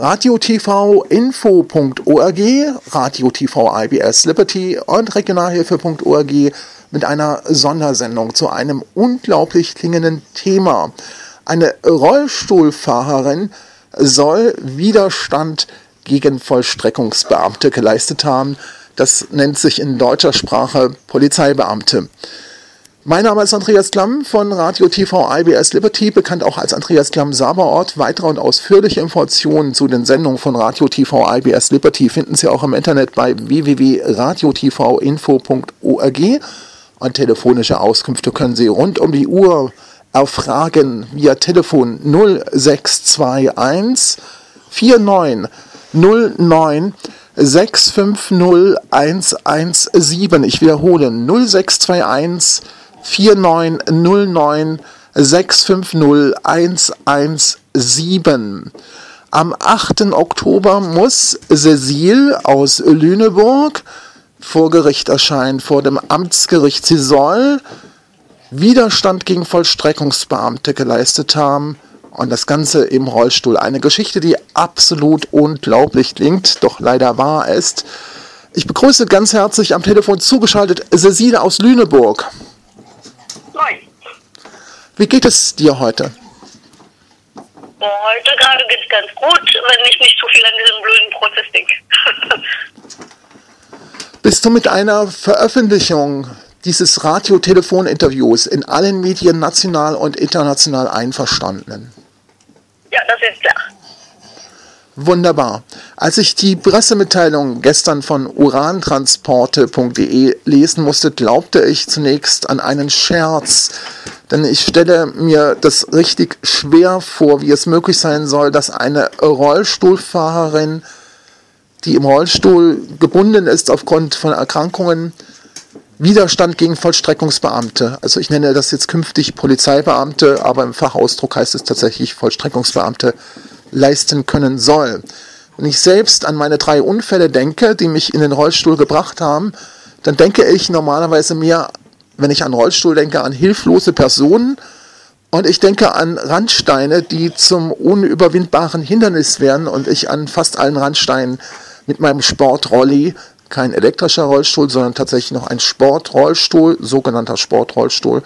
radioTVinfo.org, Radio TV IBS Liberty und Regionalhilfe.org mit einer Sondersendung zu einem unglaublich klingenden Thema. Eine Rollstuhlfahrerin soll Widerstand gegen Vollstreckungsbeamte geleistet haben. Das nennt sich in deutscher Sprache Polizeibeamte. Mein Name ist Andreas Klamm von Radio TV IBS Liberty, bekannt auch als Andreas Klamm Saberort. Weitere und ausführliche Informationen zu den Sendungen von Radio TV IBS Liberty finden Sie auch im Internet bei www.radiotvinfo.org und telefonische Auskünfte können Sie rund um die Uhr erfragen via Telefon 0621 4909 650 117. Ich wiederhole 0621 4909 650 117. Am 8. Oktober muss Cecil aus Lüneburg vor Gericht erscheinen, vor dem Amtsgericht. Sie soll Widerstand gegen Vollstreckungsbeamte geleistet haben und das Ganze im Rollstuhl. Eine Geschichte, die absolut unglaublich klingt, doch leider wahr ist. Ich begrüße ganz herzlich am Telefon zugeschaltet Cecile aus Lüneburg. Wie geht es dir heute? Heute gerade geht es ganz gut, wenn ich nicht zu viel an diesem blöden Prozess denke. Bist du mit einer Veröffentlichung dieses Radio-Telefon-Interviews in allen Medien national und international einverstanden? Ja, das ist klar. Wunderbar. Als ich die Pressemitteilung gestern von urantransporte.de lesen musste, glaubte ich zunächst an einen Scherz. Denn ich stelle mir das richtig schwer vor, wie es möglich sein soll, dass eine Rollstuhlfahrerin, die im Rollstuhl gebunden ist aufgrund von Erkrankungen, Widerstand gegen Vollstreckungsbeamte. Also ich nenne das jetzt künftig Polizeibeamte, aber im Fachausdruck heißt es tatsächlich Vollstreckungsbeamte leisten können soll. Wenn ich selbst an meine drei Unfälle denke, die mich in den Rollstuhl gebracht haben, dann denke ich normalerweise mehr, wenn ich an Rollstuhl denke, an hilflose Personen und ich denke an Randsteine, die zum unüberwindbaren Hindernis werden und ich an fast allen Randsteinen mit meinem Sportrolli, kein elektrischer Rollstuhl, sondern tatsächlich noch ein Sportrollstuhl, sogenannter Sportrollstuhl,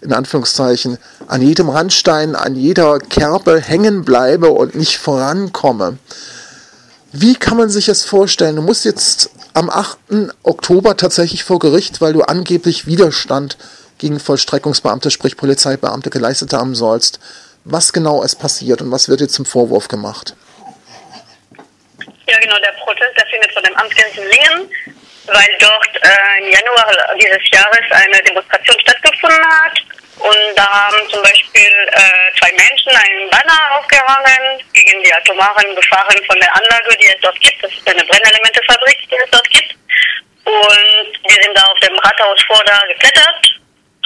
in Anführungszeichen, an jedem Randstein, an jeder Kerbe hängen bleibe und nicht vorankomme. Wie kann man sich das vorstellen? Du musst jetzt am 8. Oktober tatsächlich vor Gericht, weil du angeblich Widerstand gegen Vollstreckungsbeamte, sprich Polizeibeamte, geleistet haben sollst. Was genau ist passiert und was wird dir zum Vorwurf gemacht? Ja, genau, der Prozess, der findet von dem Amtsgericht in Lingen weil dort äh, im Januar dieses Jahres eine Demonstration stattgefunden hat. Und da haben zum Beispiel äh, zwei Menschen einen Banner aufgehangen gegen die atomaren Gefahren von der Anlage, die es dort gibt. Das ist eine Brennelementefabrik, die es dort gibt. Und wir sind da auf dem Rathaus vor da geklettert,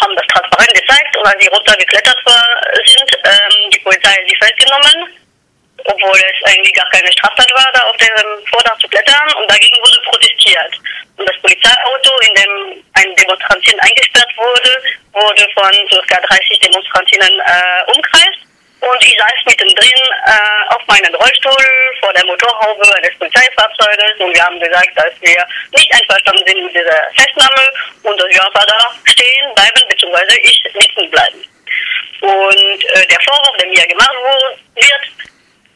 haben das transparent gezeigt und als sie runtergeklettert war, sind, ähm, die Polizei sie festgenommen obwohl es eigentlich gar keine Straftat war, da auf dem Vordach zu klettern und dagegen wurde protestiert. Und das Polizeiauto, in dem ein Demonstrantin eingesperrt wurde, wurde von ca. 30 Demonstrantinnen äh, umkreist. Und ich saß mittendrin äh, auf meinem Rollstuhl vor der Motorhaube eines Polizeifahrzeuges und wir haben gesagt, dass wir nicht einverstanden sind mit dieser Festnahme und dass wir einfach da stehen bleiben, beziehungsweise ich sitzen bleiben. Und äh, der Vorwurf, der mir gemacht wird,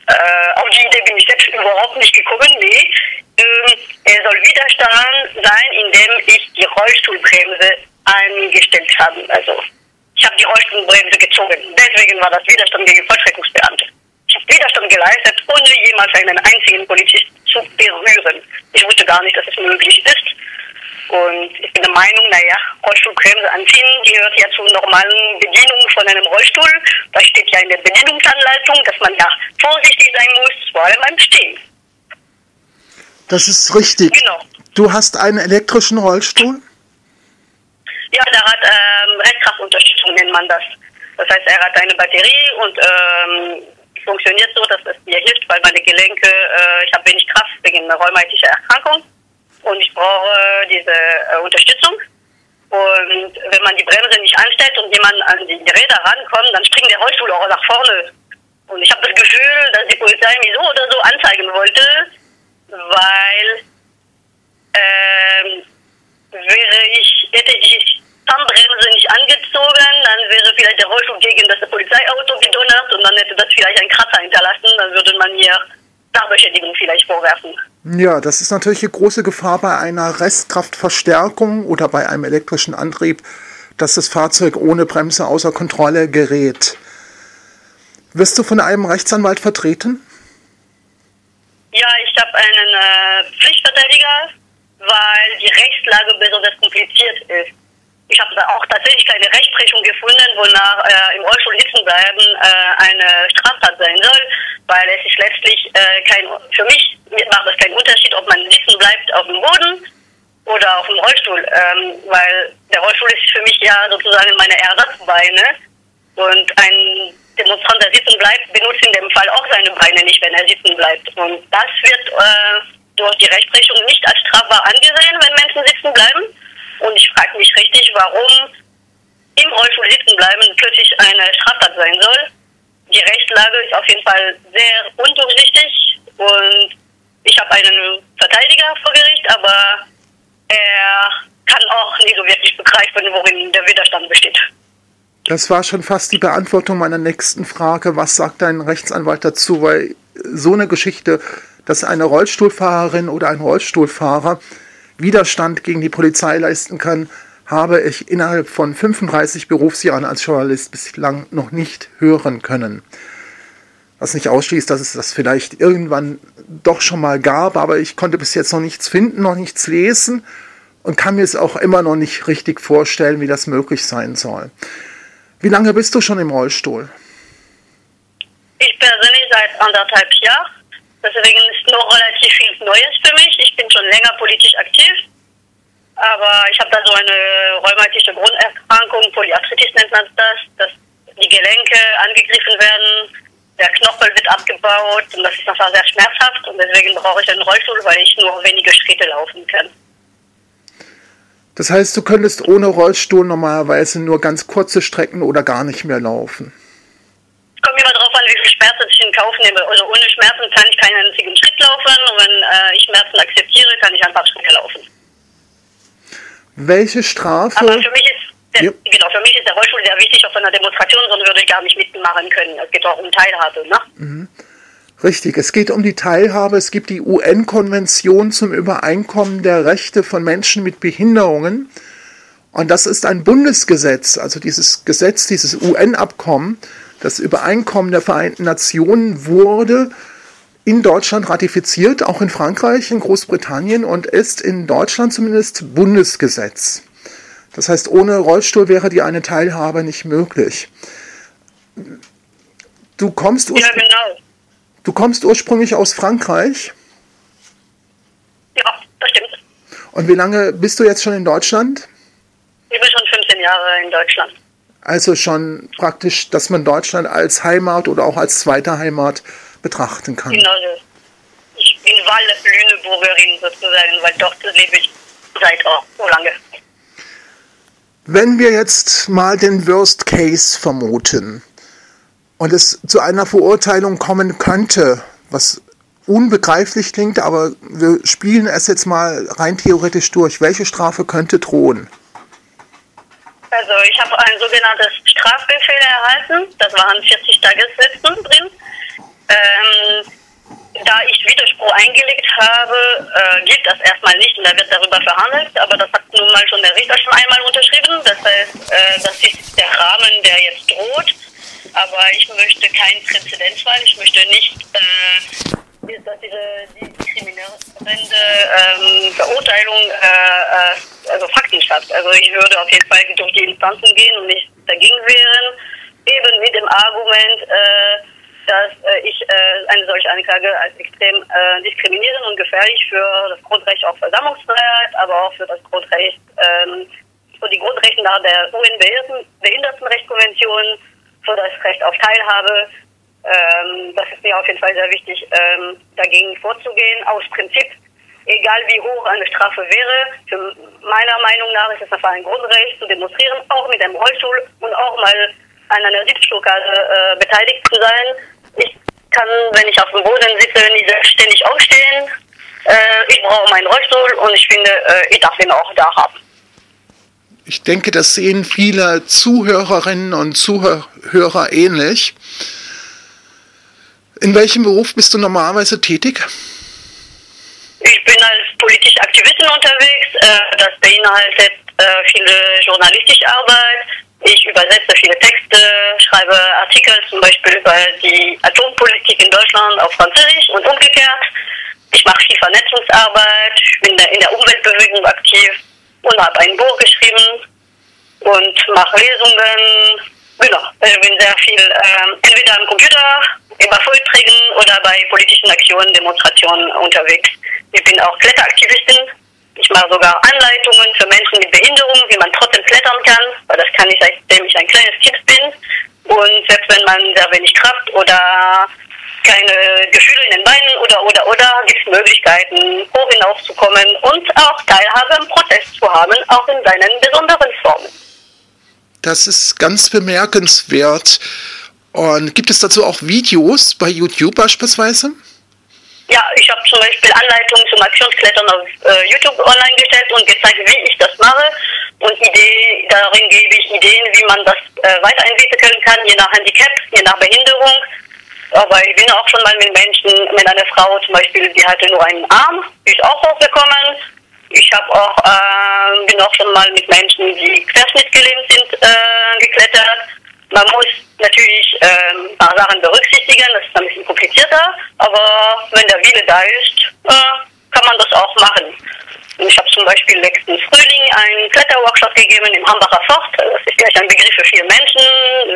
äh, auf die Idee bin ich selbst überhaupt nicht gekommen. Nee, ähm, er soll Widerstand sein, indem ich die Rollstuhlbremse eingestellt habe. Also ich habe die Rollstuhlbremse gezogen. Deswegen war das Widerstand gegen Vollstreckungsbeamte. Ich habe Widerstand geleistet, ohne jemals einen einzigen Polizist zu berühren. Ich wusste gar nicht, dass es möglich ist. Und ich bin der Meinung, naja, Rollstuhlbremse anziehen gehört ja zur normalen Bedienung von einem Rollstuhl. Da steht ja in der Bedienungsanleitung, dass man ja vorsichtig sein muss, vor allem beim Stehen. Das ist richtig. Genau. Du hast einen elektrischen Rollstuhl? Ja, der hat ähm, Restkraftunterstützung, nennt man das. Das heißt, er hat eine Batterie und ähm, funktioniert so, dass es mir hilft, weil meine Gelenke, äh, ich habe wenig Kraft wegen einer rheumatischen Erkrankung und ich brauche diese äh, Unterstützung. Und wenn man die Bremse nicht anstellt und jemand an die Räder rankommt, dann springt der Rollstuhl auch nach vorne. Und ich habe das Gefühl, dass die Polizei mich so oder so anzeigen wollte, weil ähm, wäre ich, hätte ich die Zahnbremse nicht angezogen, dann wäre vielleicht der Rollstuhl gegen das Polizeiauto gedonnert und dann hätte das vielleicht einen Kratzer hinterlassen, dann würde man mir Sachbeschädigung vielleicht vorwerfen. Ja, das ist natürlich eine große Gefahr bei einer Restkraftverstärkung oder bei einem elektrischen Antrieb, dass das Fahrzeug ohne Bremse außer Kontrolle gerät. Wirst du von einem Rechtsanwalt vertreten? Ja, ich habe einen äh, Pflichtverteidiger, weil die Rechtslage besonders kompliziert ist. Ich habe auch tatsächlich keine Rechtsprechung gefunden, wonach äh, im Rollstuhl sitzen bleiben äh, eine Straftat sein soll, weil es ist letztlich äh, kein, für mich macht es keinen Unterschied, ob man sitzen bleibt auf dem Boden oder auf dem Rollstuhl, ähm, weil der Rollstuhl ist für mich ja sozusagen meine Ersatzbeine und ein Demonstrant, der sitzen bleibt, benutzt in dem Fall auch seine Beine nicht, wenn er sitzen bleibt. Und das wird äh, durch die Rechtsprechung nicht als strafbar angesehen, wenn Menschen sitzen bleiben. Und ich frage mich richtig, warum im Rollstuhl sitzen bleiben plötzlich eine Straftat sein soll. Die Rechtslage ist auf jeden Fall sehr undurchsichtig und ich habe einen Verteidiger vor Gericht, aber er kann auch nicht so wirklich begreifen, worin der Widerstand besteht. Das war schon fast die Beantwortung meiner nächsten Frage. Was sagt dein Rechtsanwalt dazu? Weil so eine Geschichte, dass eine Rollstuhlfahrerin oder ein Rollstuhlfahrer Widerstand gegen die Polizei leisten kann, habe ich innerhalb von 35 Berufsjahren als Journalist bislang noch nicht hören können. Was nicht ausschließt, dass es das vielleicht irgendwann doch schon mal gab, aber ich konnte bis jetzt noch nichts finden, noch nichts lesen und kann mir es auch immer noch nicht richtig vorstellen, wie das möglich sein soll. Wie lange bist du schon im Rollstuhl? Ich persönlich seit anderthalb Jahren. Deswegen ist noch relativ viel Neues für mich. Ich bin schon länger politisch aktiv. Aber ich habe da so eine rheumatische Grunderkrankung, Polyarthritis nennt man das, dass die Gelenke angegriffen werden, der Knochen wird abgebaut und das ist einfach sehr schmerzhaft und deswegen brauche ich einen Rollstuhl, weil ich nur wenige Schritte laufen kann. Das heißt, du könntest ohne Rollstuhl normalerweise nur ganz kurze Strecken oder gar nicht mehr laufen. Kommt immer darauf an, wie viel Schmerzen ich in Kauf nehme. Also ohne Schmerzen kann ich keinen einzigen Schritt laufen und wenn äh, ich Schmerzen akzeptiere, kann ich einfach Schritte laufen. Welche Strafe? Aber für mich ist der, ja. genau, für mich ist der Rollstuhl sehr wichtig auf einer Demonstration, sonst würde ich gar nicht mitmachen können. Es geht auch um Teilhabe, ne? Mhm. Richtig, es geht um die Teilhabe. Es gibt die UN-Konvention zum Übereinkommen der Rechte von Menschen mit Behinderungen. Und das ist ein Bundesgesetz, also dieses Gesetz, dieses UN-Abkommen, das Übereinkommen der Vereinten Nationen wurde in Deutschland ratifiziert, auch in Frankreich, in Großbritannien und ist in Deutschland zumindest Bundesgesetz. Das heißt, ohne Rollstuhl wäre die eine Teilhabe nicht möglich. Du kommst, ja, genau. du kommst ursprünglich aus Frankreich. Ja, das stimmt. Und wie lange bist du jetzt schon in Deutschland? Ich bin schon 15 Jahre in Deutschland. Also schon praktisch, dass man Deutschland als Heimat oder auch als zweite Heimat betrachten kann. Genau. Ich bin Wahl-Lüneburgerin sozusagen, weil dort lebe ich seit auch so lange. Wenn wir jetzt mal den Worst Case vermuten, und es zu einer Verurteilung kommen könnte, was unbegreiflich klingt, aber wir spielen es jetzt mal rein theoretisch durch. Welche Strafe könnte drohen? Also ich habe ein sogenanntes Strafbefehl erhalten. Das waren 40 Tagessätzen drin. Ähm, da ich Widerspruch eingelegt habe, äh, gilt das erstmal nicht und da wird darüber verhandelt. Aber das hat nun mal schon der Richter schon einmal unterschrieben. Das heißt, äh, das ist der Rahmen, der jetzt droht. Aber ich möchte keinen Präzedenzfall. Ich möchte nicht, äh, dass diese diskriminierende ähm, Verurteilung äh, äh, also Fakten schafft. Also ich würde auf jeden Fall durch die Instanzen gehen und nicht dagegen wehren. Eben mit dem Argument, äh, dass äh, ich äh, eine solche Anklage als extrem äh, diskriminierend und gefährlich für das Grundrecht auf Versammlungsfreiheit, aber auch für das Grundrecht, ähm, für die Grundrechte nach der UN-Behindertenrechtskonvention für das Recht auf Teilhabe. Ähm, das ist mir auf jeden Fall sehr wichtig, ähm, dagegen vorzugehen, aus Prinzip. Egal wie hoch eine Strafe wäre, für meiner Meinung nach ist es einfach ein Grundrecht zu demonstrieren, auch mit dem Rollstuhl und auch mal an einer Sitzblockade äh, beteiligt zu sein. Ich kann wenn ich auf dem Boden sitze, nicht ständig aufstehen. Äh, ich brauche meinen Rollstuhl und ich finde, äh, ich darf ihn auch da haben. Ich denke, das sehen viele Zuhörerinnen und Zuhörer ähnlich. In welchem Beruf bist du normalerweise tätig? Ich bin als politische Aktivistin unterwegs. Äh, das beinhaltet äh, viele journalistische Arbeit. Ich übersetze viele Texte, schreibe Artikel zum Beispiel über die Atompolitik in Deutschland auf Französisch und umgekehrt. Ich mache viel Vernetzungsarbeit, bin in der Umweltbewegung aktiv und habe ein Buch geschrieben und mache Lesungen. Genau, ich bin sehr viel ähm, entweder am Computer, über Vorträgen oder bei politischen Aktionen, Demonstrationen unterwegs. Ich bin auch Kletteraktivistin. Ich mache sogar Anleitungen für Menschen mit Behinderung, wie man trotzdem klettern kann, weil das kann ich, seitdem ich ein kleines Kind bin. Und selbst wenn man sehr wenig Kraft oder keine Gefühle in den Beinen oder oder oder gibt es Möglichkeiten, hoch hinauszukommen und auch Teilhabe im Prozess zu haben, auch in seinen besonderen Formen. Das ist ganz bemerkenswert. Und gibt es dazu auch Videos bei YouTube beispielsweise? Ja, ich habe zum Beispiel Anleitungen zum Aktionsklettern auf äh, YouTube online gestellt und gezeigt, wie ich das mache. Und Idee, darin gebe ich Ideen, wie man das äh, weiterentwickeln kann, je nach Handicap, je nach Behinderung. Aber ich bin auch schon mal mit Menschen, mit einer Frau zum Beispiel, die hatte nur einen Arm, die ist auch hochgekommen. Ich habe auch, äh, bin auch schon mal mit Menschen, die querschnittgelähmt sind, äh, geklettert. Man muss natürlich äh, ein paar Sachen berücksichtigen, das ist ein bisschen komplizierter, aber wenn der Wille da ist, äh, kann man das auch machen. Ich habe zum Beispiel letzten Frühling einen Kletterworkshop gegeben im Hambacher Fort. Das ist vielleicht ein Begriff für viele Menschen,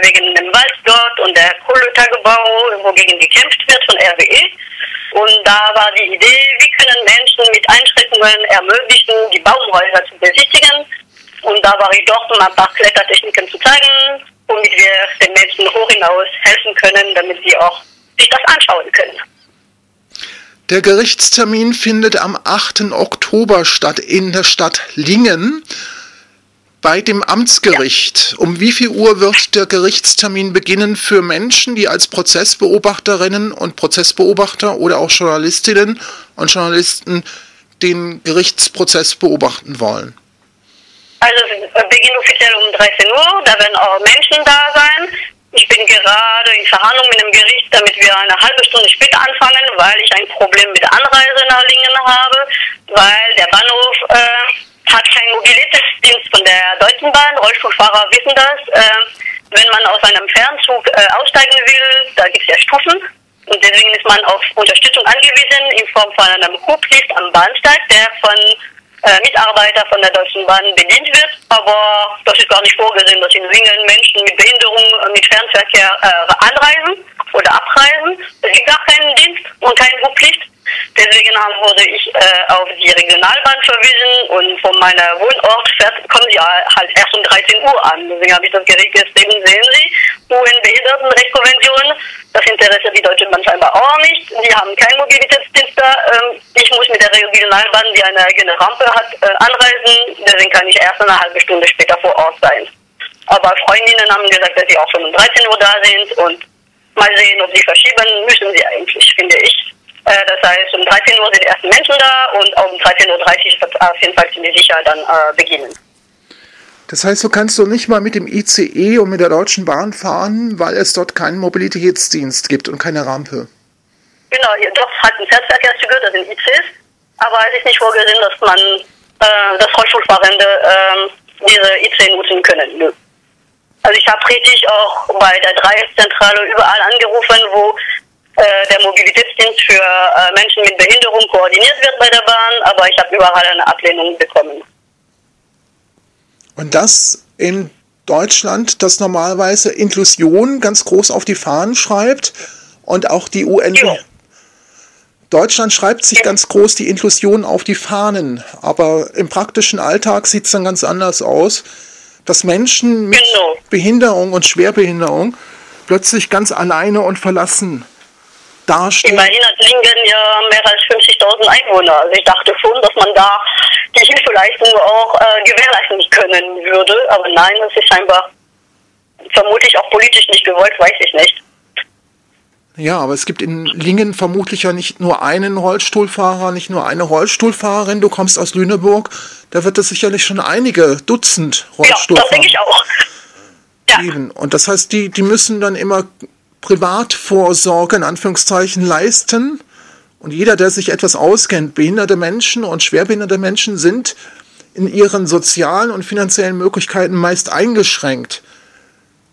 wegen dem Wald dort und der Kohletagebau, wogegen gekämpft wird von RWE. Und da war die Idee, wie können Menschen mit Einschränkungen ermöglichen, die Baumhäuser zu besichtigen. Und da war ich dort, um ein paar Klettertechniken zu zeigen, womit wir den Menschen hoch hinaus helfen können, damit sie auch sich das anschauen können. Der Gerichtstermin findet am 8. Oktober statt in der Stadt Lingen bei dem Amtsgericht. Ja. Um wie viel Uhr wird der Gerichtstermin beginnen für Menschen, die als Prozessbeobachterinnen und Prozessbeobachter oder auch Journalistinnen und Journalisten den Gerichtsprozess beobachten wollen? Also es beginnt offiziell um 13 Uhr, da werden auch Menschen da sein. Ich bin gerade in Verhandlung mit dem Gericht, damit wir eine halbe Stunde später anfangen, weil ich ein Problem mit Anreise nach Lingen habe, weil der Bahnhof äh, hat keinen Mobilitätsdienst von der Deutschen Bahn. Rollstuhlfahrer wissen das. Äh, wenn man aus einem Fernzug äh, aussteigen will, da gibt es ja Stufen. Und deswegen ist man auf Unterstützung angewiesen in Form von einem Hublift am Bahnsteig, der von äh, Mitarbeiter von der Deutschen Bahn bedient wird. Aber das ist gar nicht vorgesehen, dass in Singen Menschen mit Behinderung Fernverkehr äh, anreisen oder abreisen. Es gibt gar keinen Dienst und keine Rufpflicht. Deswegen wurde ich äh, auf die Regionalbahn verwiesen und von meiner Wohnort fährt, kommen sie halt erst um 13 Uhr an. Deswegen habe ich das geregelt. Eben sehen Sie, UN-Behindertenrechtskonvention. Das interessiert die Deutsche Bahn scheinbar auch nicht. Die haben keinen Mobilitätsdienst da. Ähm, ich muss mit der Regionalbahn, die eine eigene Rampe hat, äh, anreisen. Deswegen kann ich erst eine halbe Stunde später vor Ort sein. Aber Freundinnen haben gesagt, dass sie auch schon um 13 Uhr da sind und mal sehen, ob sie verschieben müssen sie eigentlich, finde ich. Äh, das heißt, um 13 Uhr sind die ersten Menschen da und um 13.30 Uhr wird auf jeden Fall ziemlich sicher dann äh, beginnen. Das heißt, du kannst doch nicht mal mit dem ICE und mit der Deutschen Bahn fahren, weil es dort keinen Mobilitätsdienst gibt und keine Rampe. Genau, hier doch halt ein Fernverkehrszüge, das sind ICs, aber es ist nicht vorgesehen, dass man äh, das Rollstuhlfahrende äh, diese IC nutzen können. Nö. Also ich habe richtig auch bei der Dreieckszentrale überall angerufen, wo äh, der Mobilitätsdienst für äh, Menschen mit Behinderung koordiniert wird bei der Bahn, aber ich habe überall eine Ablehnung bekommen. Und das in Deutschland, das normalerweise Inklusion ganz groß auf die Fahnen schreibt und auch die UN. Ja. Deutschland schreibt sich ganz groß die Inklusion auf die Fahnen, aber im praktischen Alltag sieht es dann ganz anders aus, dass Menschen mit genau. Behinderung und Schwerbehinderung plötzlich ganz alleine und verlassen dastehen. Immerhin hat Lingen ja mehr als 50.000 Einwohner. Also ich dachte schon, dass man da die Hilfeleistung auch äh, gewährleisten können würde. Aber nein, das ist scheinbar vermutlich auch politisch nicht gewollt, weiß ich nicht. Ja, aber es gibt in Lingen vermutlich ja nicht nur einen Rollstuhlfahrer, nicht nur eine Rollstuhlfahrerin. Du kommst aus Lüneburg, da wird es sicherlich schon einige Dutzend Rollstuhlfahrer. Ja, das denke ich auch. Ja. Geben. Und das heißt, die, die müssen dann immer Privatvorsorge in Anführungszeichen leisten. Und jeder, der sich etwas auskennt, behinderte Menschen und schwerbehinderte Menschen sind in ihren sozialen und finanziellen Möglichkeiten meist eingeschränkt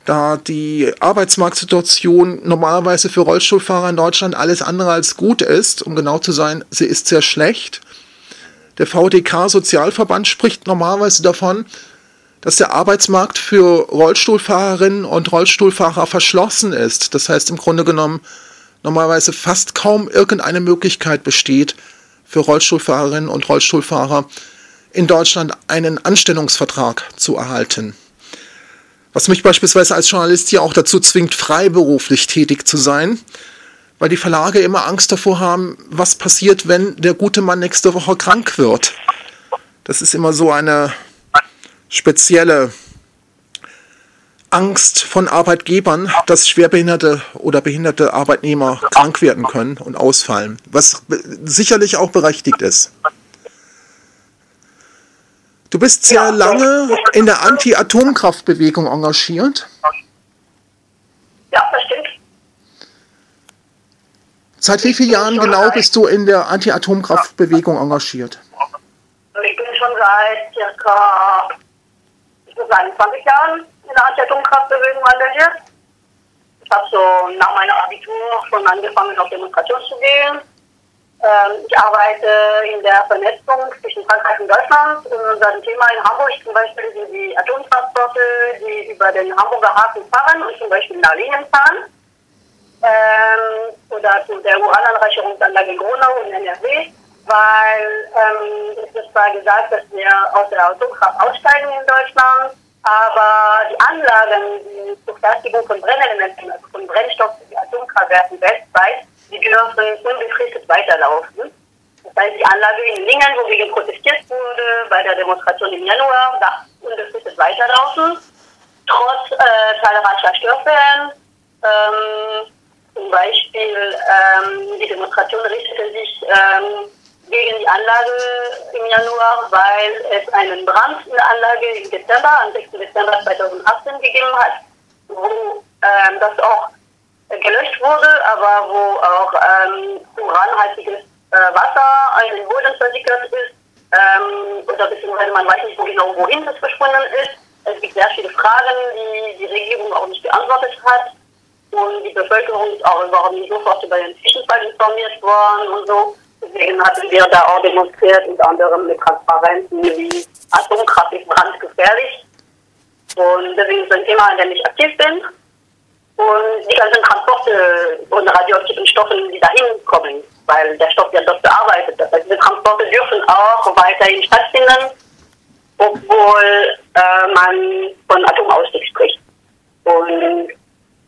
da die Arbeitsmarktsituation normalerweise für Rollstuhlfahrer in Deutschland alles andere als gut ist, um genau zu sein, sie ist sehr schlecht. Der VDK Sozialverband spricht normalerweise davon, dass der Arbeitsmarkt für Rollstuhlfahrerinnen und Rollstuhlfahrer verschlossen ist. Das heißt im Grunde genommen normalerweise fast kaum irgendeine Möglichkeit besteht, für Rollstuhlfahrerinnen und Rollstuhlfahrer in Deutschland einen Anstellungsvertrag zu erhalten. Was mich beispielsweise als Journalist hier auch dazu zwingt, freiberuflich tätig zu sein, weil die Verlage immer Angst davor haben, was passiert, wenn der gute Mann nächste Woche krank wird. Das ist immer so eine spezielle Angst von Arbeitgebern, dass schwerbehinderte oder behinderte Arbeitnehmer krank werden können und ausfallen, was sicherlich auch berechtigt ist. Du bist sehr ja, lange in der Anti-Atomkraftbewegung engagiert. Ja, das stimmt. Seit wie vielen Jahren genau bist du in der Anti-Atomkraftbewegung engagiert? Ich bin schon seit circa ich muss sagen, 20 Jahren in der Anti-Atomkraftbewegung engagiert. Ich habe so nach meinem Abitur schon angefangen, auf Demonstrationen zu gehen ich arbeite in der Vernetzung zwischen Frankreich und Deutschland. Unser Thema in Hamburg zum Beispiel sind die Atomtransporte, die über den Hamburger Hafen fahren und zum Beispiel nach Linien fahren. Ähm, oder zu der Urananreicherungsanlage in Gronau und NRW, weil ähm, es ist zwar gesagt, dass wir aus der Atomkraft aussteigen in Deutschland, aber die Anlagen die zur Fertigung von Brennelementen, also von Brennstoff für die Atomkraftwerke weltweit, die dürfen unbefristet weiterlaufen. Das heißt, die Anlage in Lingen, wo gegen protestiert wurde, bei der Demonstration im Januar, darf unbefristet weiterlaufen, trotz äh, zahlreicher Störfällen. Ähm, zum Beispiel ähm, die Demonstration richtete sich ähm, gegen die Anlage im Januar, weil es einen Brand in der Anlage im Dezember, am 6. Dezember 2018 gegeben hat, wo ähm, das auch gelöscht wurde, aber wo auch ähm, uranhaltiges äh, Wasser in den Boden versickert ist. Ähm, oder beziehungsweise man weiß nicht genau, wohin das verschwunden ist. Es gibt sehr viele Fragen, die die Regierung auch nicht beantwortet hat. Und die Bevölkerung ist auch überhaupt nicht sofort über den Zwischenfall informiert worden und so. Deswegen hatten wir da auch demonstriert, unter anderem mit Transparenzen wie Atomkraft ist brandgefährlich. Und deswegen ist ein Thema, an dem ich aktiv bin und die ganzen Transporte von radioaktiven Stoffen, die dahin kommen, weil der Stoff wird dort bearbeitet. Heißt, diese Transporte dürfen auch weiterhin stattfinden, obwohl äh, man von Atomausstieg spricht. Und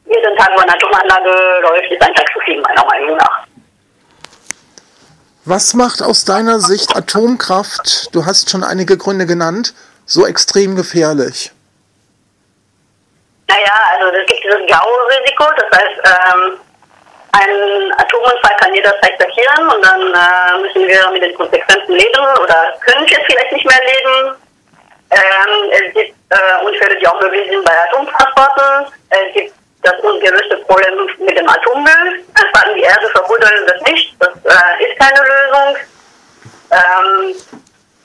jeden Tag, wo eine Atomanlage läuft, ist ein Tag zu viel, meiner Meinung nach. Was macht aus deiner Sicht Atomkraft, du hast schon einige Gründe genannt, so extrem gefährlich? Naja, also es gibt dieses GAU-Risiko, das heißt, ähm, ein Atomunfall kann jederzeit passieren und dann äh, müssen wir mit den Konsequenzen leben oder können wir vielleicht nicht mehr leben. Ähm, es gibt äh, Unfälle, die auch möglich sind bei Atomtransporten. Es gibt das ungelöste Problem mit dem Atommüll. Einfach die Erde verbuddeln das nicht. Das äh, ist keine Lösung. Ähm,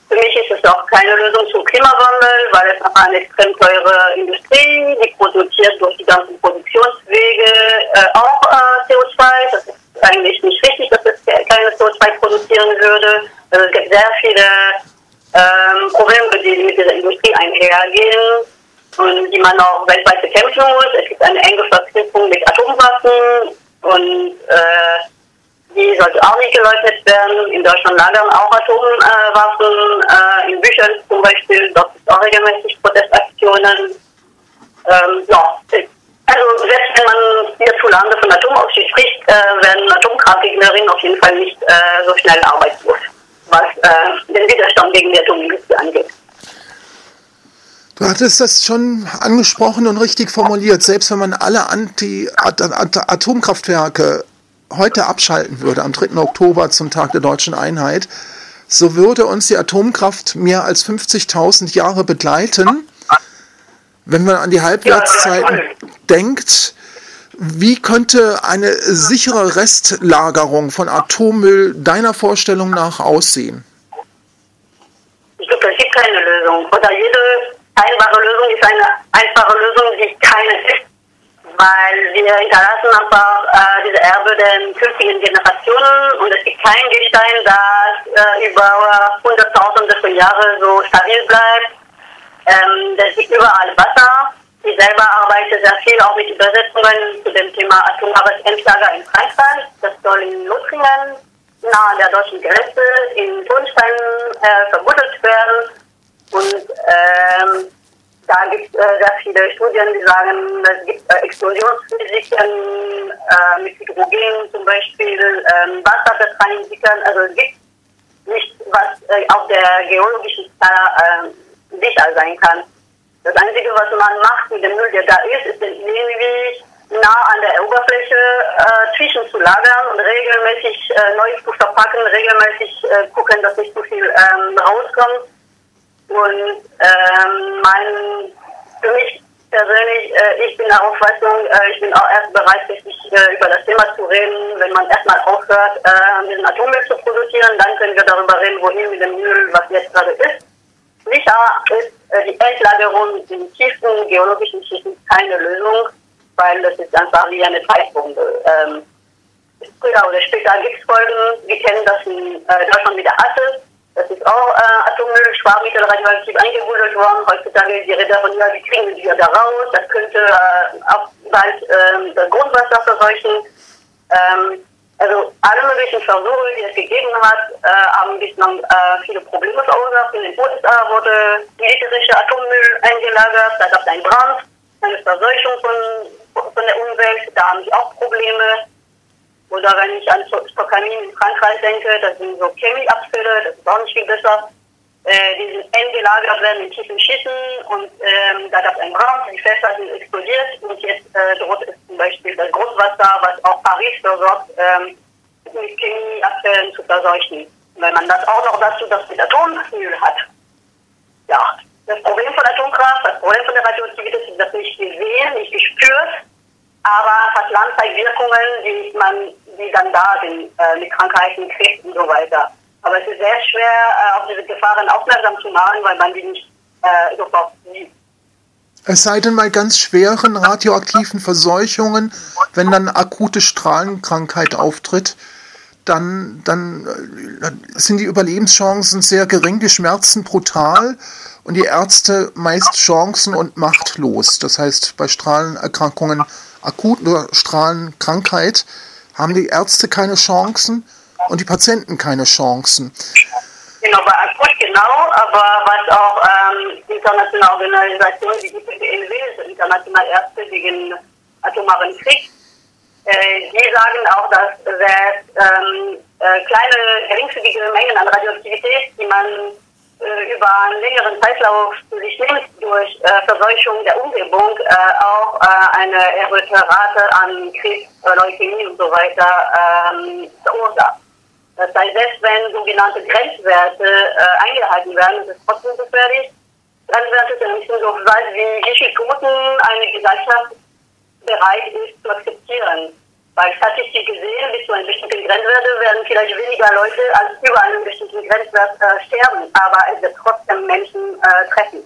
für mich ist es auch keine Lösung zum Klimawandel, weil es einfach eine extrem teure Industrie, die produziert durch die ganzen Produktionswege äh, auch äh, CO2. Das ist eigentlich nicht richtig, dass es keine CO2 produzieren würde. Also es gibt sehr viele ähm, Probleme, die mit dieser Industrie einhergehen und die man auch weltweit bekämpfen muss. Es gibt eine enge Verknüpfung mit Atomwaffen und äh, die sollte auch nicht geleugnet werden. In Deutschland lagern auch Atomwaffen. Äh, in Büchern zum Beispiel, dort gibt es auch regelmäßig Protestaktionen. Ähm, ja, also selbst wenn man hierzulande von Atomausstieg spricht, äh, werden Atomkraftgegnerinnen auf jeden Fall nicht äh, so schnell arbeitslos, was äh, den Widerstand gegen die Atomindustrie angeht. Du hattest das schon angesprochen und richtig formuliert. Selbst wenn man alle Anti-Atomkraftwerke heute abschalten würde, am 3. Oktober zum Tag der deutschen Einheit, so würde uns die Atomkraft mehr als 50.000 Jahre begleiten. Wenn man an die Halbwertszeiten denkt, wie könnte eine sichere Restlagerung von Atommüll deiner Vorstellung nach aussehen? Ich glaube, es gibt keine Lösung. Oder jede einfache Lösung ist eine einfache Lösung, die keine ist. Weil wir hinterlassen einfach äh, diese Erbe den künftigen Generationen und es gibt kein Gestein, das äh, über hunderttausende von Jahren so stabil bleibt. Ähm, es gibt überall Wasser. Ich selber arbeite sehr viel auch mit Übersetzungen zu dem Thema atomares Endlager in Frankreich. Das soll in Lothringen nahe der deutschen Grenze in Tonstein äh, verbuddelt werden. Und ähm, da gibt es äh, sehr viele Studien, die sagen, es gibt äh, Explosionsphysiken äh, mit Hydrogen zum Beispiel, Wasserverteilen entwickeln. Also es gibt nicht, was äh, auf der geologischen Skala äh, sicher sein kann. Das Einzige, was man macht mit dem Müll, der da ist, ist den irgendwie nah an der Oberfläche äh, zwischen zu lagern und regelmäßig äh, neu zu verpacken, regelmäßig äh, gucken, dass nicht zu viel ähm, rauskommt. Und ähm, mein, für mich persönlich, äh, ich bin der Auffassung, äh, ich bin auch erst bereit, richtig äh, über das Thema zu reden, wenn man erstmal aufhört, äh, diesen Atommüll zu produzieren, dann können wir darüber reden, wohin mit dem Müll, was jetzt gerade ist. Sicher ist äh, die Endlagerung in tiefen geologischen Schichten keine Lösung weil das ist einfach wie eine Zeitbombe. Ähm, früher oder später gibt es Folgen. Wir kennen das in äh, Deutschland mit der Asse. Das ist auch äh, Atommüll, Schwabmittel radioaktiv eingebuddelt worden. Heutzutage die ja, wie kriegen wir wieder da raus? Das könnte äh, auch bald äh, das Grundwasser verseuchen. Ähm, also alle möglichen Versuche, die es gegeben hat, äh, haben bislang äh, viele Probleme verursacht. In den USA wurde militärischer Atommüll eingelagert, da gab es einen Brand, eine Verseuchung von von der Umwelt, da haben sie auch Probleme. Oder wenn ich an Stokamin in Frankreich denke, das sind so Chemieabfälle, das ist auch nicht viel besser. Äh, die sind eingelagert werden in tiefen Schüssen und ähm, da gab es einen Brand, die Fässer sind explodiert und jetzt äh, droht es zum Beispiel das Grundwasser, was auch Paris versorgt, ähm, mit Chemieabfällen zu verseuchen. Wenn man das auch noch dazu das mit Atommüll hat. Ja, das Problem von Atomkraft, das Problem von der Radioaktivität ist das nicht gesehen, nicht gespürt, aber hat Langzeitwirkungen, die man, die dann da sind, äh, mit Krankheiten, Krebs und so weiter. Aber es ist sehr schwer, äh, auf diese Gefahren aufmerksam zu machen, weil man die nicht äh, sofort sieht. Es sei denn bei ganz schweren radioaktiven Verseuchungen, wenn dann akute Strahlenkrankheit auftritt, dann, dann äh, sind die Überlebenschancen sehr gering, die Schmerzen brutal und die Ärzte meist chancen- und machtlos. Das heißt, bei Strahlenerkrankungen, akuter Strahlenkrankheit, haben die Ärzte keine Chancen und die Patienten keine Chancen. Genau, bei akut genau, aber was auch ähm, internationale Organisationen wie die PPNW, also internationale Ärzte gegen atomaren Krieg, äh, die sagen auch, dass selbst ähm, äh, kleine, geringfügige Mengen an Radioaktivität, die man äh, über einen längeren Zeitlauf sich nimmt durch äh, Verseuchung der Umgebung äh, auch äh, eine erhöhte Rate an Krebs, Leukämie und so weiter ähm, verursacht. Das heißt, selbst wenn sogenannte Grenzwerte äh, eingehalten werden, ist es trotzdem gefährlich. Grenzwerte sind nicht so weit, wie wie viele Toten eine Gesellschaft bereit ist zu akzeptieren. Weil statistisch gesehen, bis zu einem bestimmten Grenzwert werden vielleicht weniger Leute als über einen bestimmten Grenzwert äh, sterben, aber es wird trotzdem Menschen äh, treffen.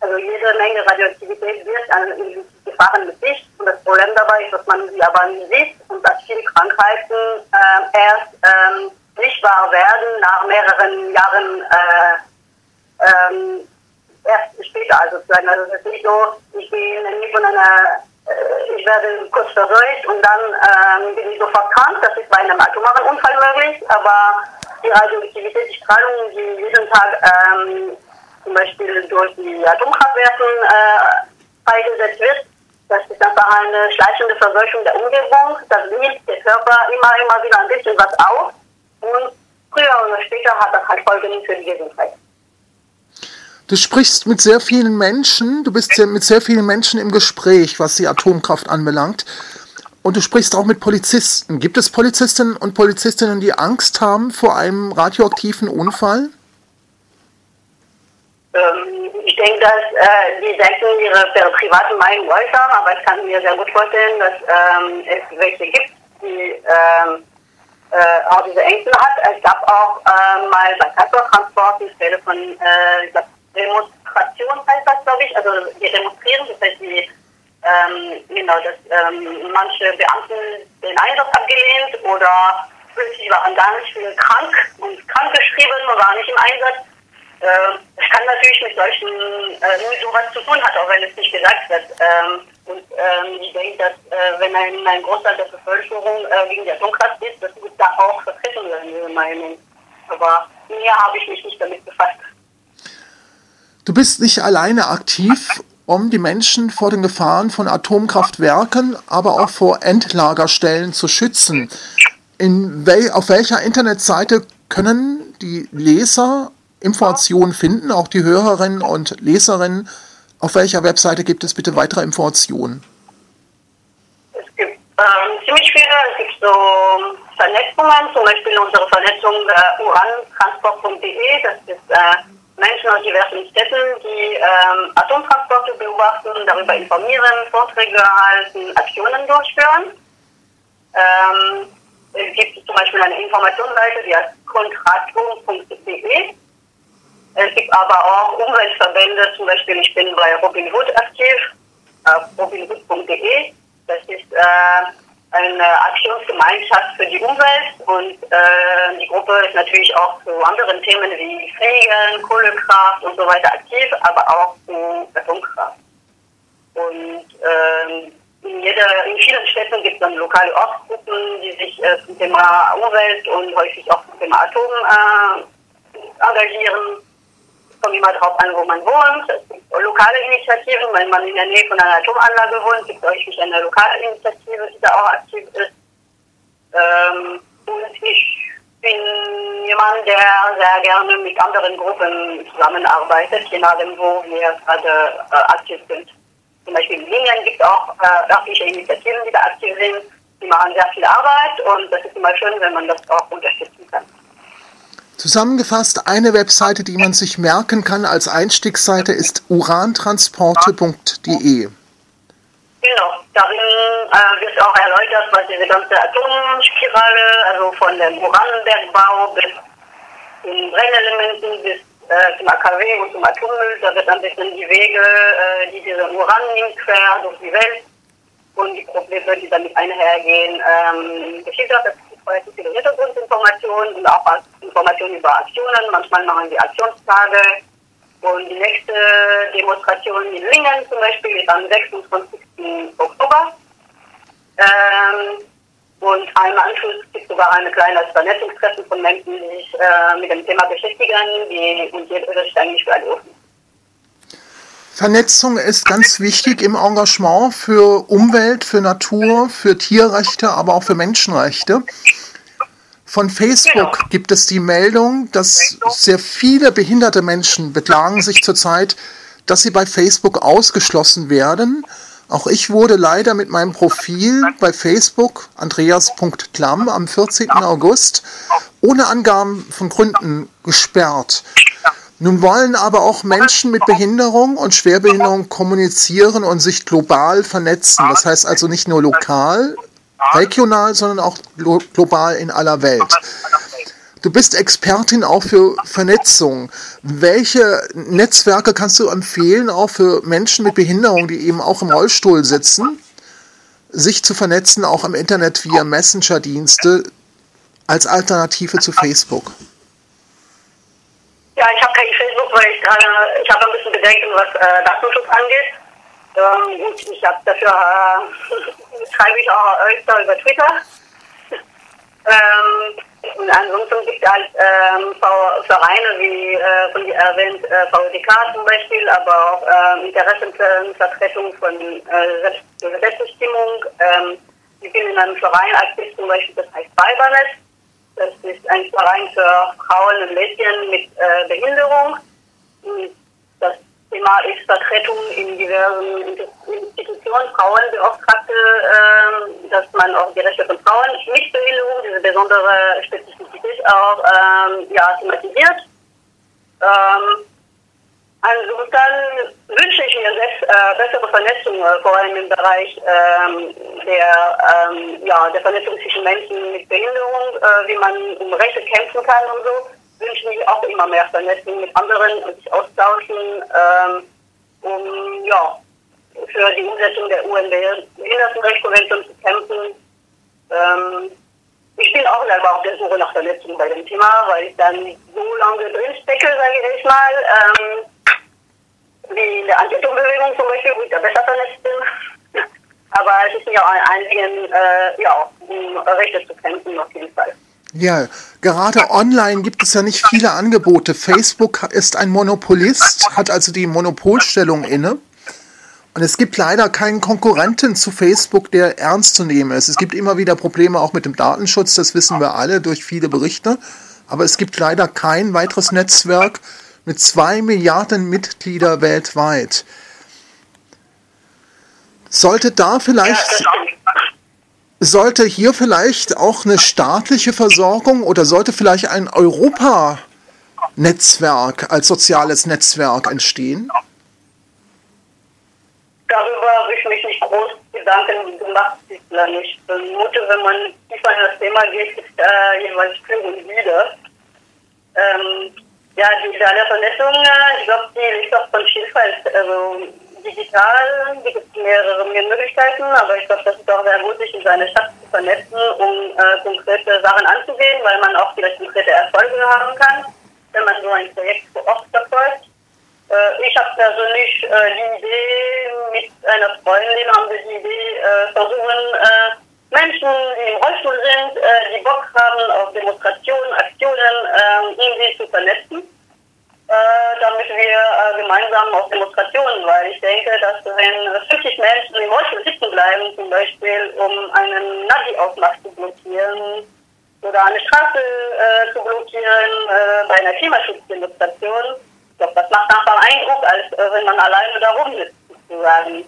Also jede Menge Radioaktivität wird an Gefahren mit sich. Und das Problem dabei ist, dass man sie aber nicht sieht und dass viele Krankheiten äh, erst ähm, sichtbar werden nach mehreren Jahren äh, ähm, erst später. Also, also es ist nicht so, ich gehe in von einer ich werde kurz verseucht und dann ähm, bin ich sofort krank. Das ist bei einem atomaren Unfall möglich, aber die Radioaktivität, die Strahlung, die jeden Tag ähm, zum Beispiel durch die Atomkraftwerke äh, freigesetzt wird, das ist einfach eine schleichende Verseuchung der Umgebung. Das nimmt der Körper immer, immer wieder ein bisschen was auf und früher oder später hat das halt Folgen für die Gesundheit. Du sprichst mit sehr vielen Menschen, du bist mit sehr vielen Menschen im Gespräch, was die Atomkraft anbelangt. Und du sprichst auch mit Polizisten. Gibt es Polizistinnen und Polizistinnen, die Angst haben vor einem radioaktiven Unfall? Ähm, ich denke, dass äh, die selten ihre, ihre private Meinung äußern, aber ich kann mir sehr gut vorstellen, dass ähm, es welche gibt, die ähm, äh, auch diese Ängste hat. Es gab auch äh, mal bei Transport die Stelle von äh, ich glaub, Demonstration heißt das, glaube ich, also die demonstrieren, das heißt, die, ähm, genau, dass ähm, manche Beamten den Einsatz abgelehnt oder plötzlich waren gar nicht viel krank und krankgeschrieben und waren nicht im Einsatz. Äh, es kann natürlich mit solchen, äh, mit sowas zu tun hat, auch wenn es nicht gesagt wird. Ähm, und ähm, ich denke, dass äh, wenn ein, ein Großteil der Bevölkerung äh, gegen die Atomkraft ist, dass wird da auch vertreten werden, diese Meinung. Aber mehr habe ich mich nicht damit befasst. Du bist nicht alleine aktiv, um die Menschen vor den Gefahren von Atomkraftwerken, aber auch vor Endlagerstellen zu schützen. Wel auf welcher Internetseite können die Leser Informationen finden, auch die Hörerinnen und Leserinnen? Auf welcher Webseite gibt es bitte weitere Informationen? Es gibt ähm, ziemlich viele. Es gibt so Vernetzungen, zum Beispiel unsere Vernetzung äh, urantransport.de. Das ist äh, Menschen aus diversen Städten, die ähm, Atomtransporte beobachten, darüber informieren, Vorträge halten, Aktionen durchführen. Ähm, es gibt zum Beispiel eine Informationsseite, die heißt kontratum.de. Es gibt aber auch Umweltverbände, zum Beispiel ich bin bei Robin Hood aktiv, auf robinhood.de. Das ist äh, eine Aktionsgemeinschaft für die Umwelt und äh, die Gruppe ist natürlich auch zu anderen Themen wie Fliegen, Kohlekraft und so weiter aktiv, aber auch zu Atomkraft. Und ähm, in, jeder, in vielen Städten gibt es dann lokale Ortsgruppen, die sich äh, zum Thema Umwelt und häufig auch zum Thema Atom äh, engagieren. Kommt immer darauf an, wo man wohnt. Es gibt lokale Initiativen, wenn man in der Nähe von einer Atomanlage wohnt, gibt es häufig eine lokale Initiative, die da auch aktiv ist. Ähm, und ich bin jemand, der sehr gerne mit anderen Gruppen zusammenarbeitet, je nachdem, wo wir gerade äh, aktiv sind. Zum Beispiel in Linien gibt es auch äh, örtliche Initiativen, die da aktiv sind. Die machen sehr viel Arbeit und das ist immer schön, wenn man das auch unterstützen kann. Zusammengefasst, eine Webseite, die man sich merken kann als Einstiegsseite, ist urantransporte.de. Genau, darin äh, wird auch erläutert, was diese ganze Atomspirale, also von dem Uranbergbau bis den Brennelementen bis äh, zum AKW und zum Atommüll, da wird ein bisschen die Wege, äh, die diese Uran nimmt, quer durch die Welt und die Probleme, die damit einhergehen, ähm, geschildert. Viele Hintergrundinformationen und auch Informationen über Aktionen. Manchmal machen wir Aktionstage. Und die nächste Demonstration in Lingen zum Beispiel ist am 26. Oktober. Ähm, und im Anschluss gibt es sogar ein kleines Vernetzungstreffen von Menschen, die sich äh, mit dem Thema beschäftigen, die und jeder ist eigentlich für alle offen. Vernetzung ist ganz wichtig im Engagement für Umwelt, für Natur, für Tierrechte, aber auch für Menschenrechte. Von Facebook genau. gibt es die Meldung, dass sehr viele behinderte Menschen beklagen sich zurzeit, dass sie bei Facebook ausgeschlossen werden. Auch ich wurde leider mit meinem Profil bei Facebook andreas.klamm am 14. August ohne Angaben von Gründen gesperrt. Nun wollen aber auch Menschen mit Behinderung und Schwerbehinderung kommunizieren und sich global vernetzen. Das heißt also nicht nur lokal, regional, sondern auch global in aller Welt. Du bist Expertin auch für Vernetzung. Welche Netzwerke kannst du empfehlen, auch für Menschen mit Behinderung, die eben auch im Rollstuhl sitzen, sich zu vernetzen, auch im Internet via Messenger-Dienste als Alternative zu Facebook? Ja, ich habe kein Facebook, weil ich gerade, ich habe ein bisschen Bedenken, was äh, Datenschutz angeht. Ähm, und ich habe dafür, äh, schreibe ich auch öfter über Twitter. ähm, und ansonsten gibt es halt ähm, Vereine wie äh, von dir erwähnt äh, VDK zum Beispiel, aber auch äh, Interessenvertretung von äh, Selbstbestimmung. Ähm, ich bin in einem Verein aktiv zum Beispiel, das heißt Fibernet. Das ist ein Verein für Frauen und Mädchen mit äh, Behinderung. Das Thema ist Vertretung in diversen Institutionen, Frauenbeauftragte, äh, dass man auch die Rechte von Frauen mit Behinderung, diese besondere Spezifität auch ähm, ja, thematisiert. Ähm, Ansonsten wünsche ich mir selbst, äh, bessere Vernetzung, äh, vor allem im Bereich ähm, der, ähm, ja, der Vernetzung zwischen Menschen mit Behinderung, äh, wie man um Rechte kämpfen kann und so. Wünsche ich mir auch immer mehr Vernetzung mit anderen und sich austauschen, ähm, um ja, für die Umsetzung der UN-Behindertenrechtskonvention zu kämpfen. Ähm, ich bin auch selber auf der Suche nach Vernetzung bei dem Thema, weil ich dann so lange drinstecke, sage ich mal. Ähm, wie in der Anti-Atom-Bewegung zum Beispiel, wo ich da besser bin. Aber es ist mir auch ein Anliegen, äh, ja, um Rechte zu kämpfen, auf jeden Fall. Ja, gerade online gibt es ja nicht viele Angebote. Facebook ist ein Monopolist, hat also die Monopolstellung inne. Und es gibt leider keinen Konkurrenten zu Facebook, der ernst zu nehmen ist. Es gibt immer wieder Probleme auch mit dem Datenschutz, das wissen wir alle durch viele Berichte. Aber es gibt leider kein weiteres Netzwerk, mit zwei Milliarden Mitglieder weltweit. Sollte da vielleicht, sollte hier vielleicht auch eine staatliche Versorgung oder sollte vielleicht ein Europa-Netzwerk als soziales Netzwerk entstehen? Darüber habe ich mich nicht groß Gedanken gemacht, bislang nicht. Ich vermute, wenn man tiefer in das Thema geht, ist äh, jeweils für und wieder. Ähm, ja, digitale Vernetzung, äh, ich glaube, die liegt auch von Vielfalt. Also digital gibt es mehrere Möglichkeiten, aber ich glaube, das ist auch sehr gut, sich in seine Stadt zu vernetzen, um äh, konkrete Sachen anzugehen, weil man auch vielleicht konkrete Erfolge haben kann, wenn man so ein Projekt vor Ort verfolgt. Äh, ich habe persönlich äh, die Idee, mit einer Freundin haben wir die Idee, äh, versuchen, äh, Menschen, die im Rollstuhl sind, äh, die Bock haben auf Demonstrationen, Aktionen, äh, irgendwie zu vernetzen, äh, damit wir äh, gemeinsam auf Demonstrationen, weil ich denke, dass wenn 50 Menschen im Rollstuhl sitzen bleiben, zum Beispiel, um einen Navi-Aufmach zu blockieren oder eine Straße äh, zu blockieren äh, bei einer Klimaschutzdemonstration, ich glaube, das macht einfach Eindruck, als wenn man alleine da rumsitzt, sozusagen.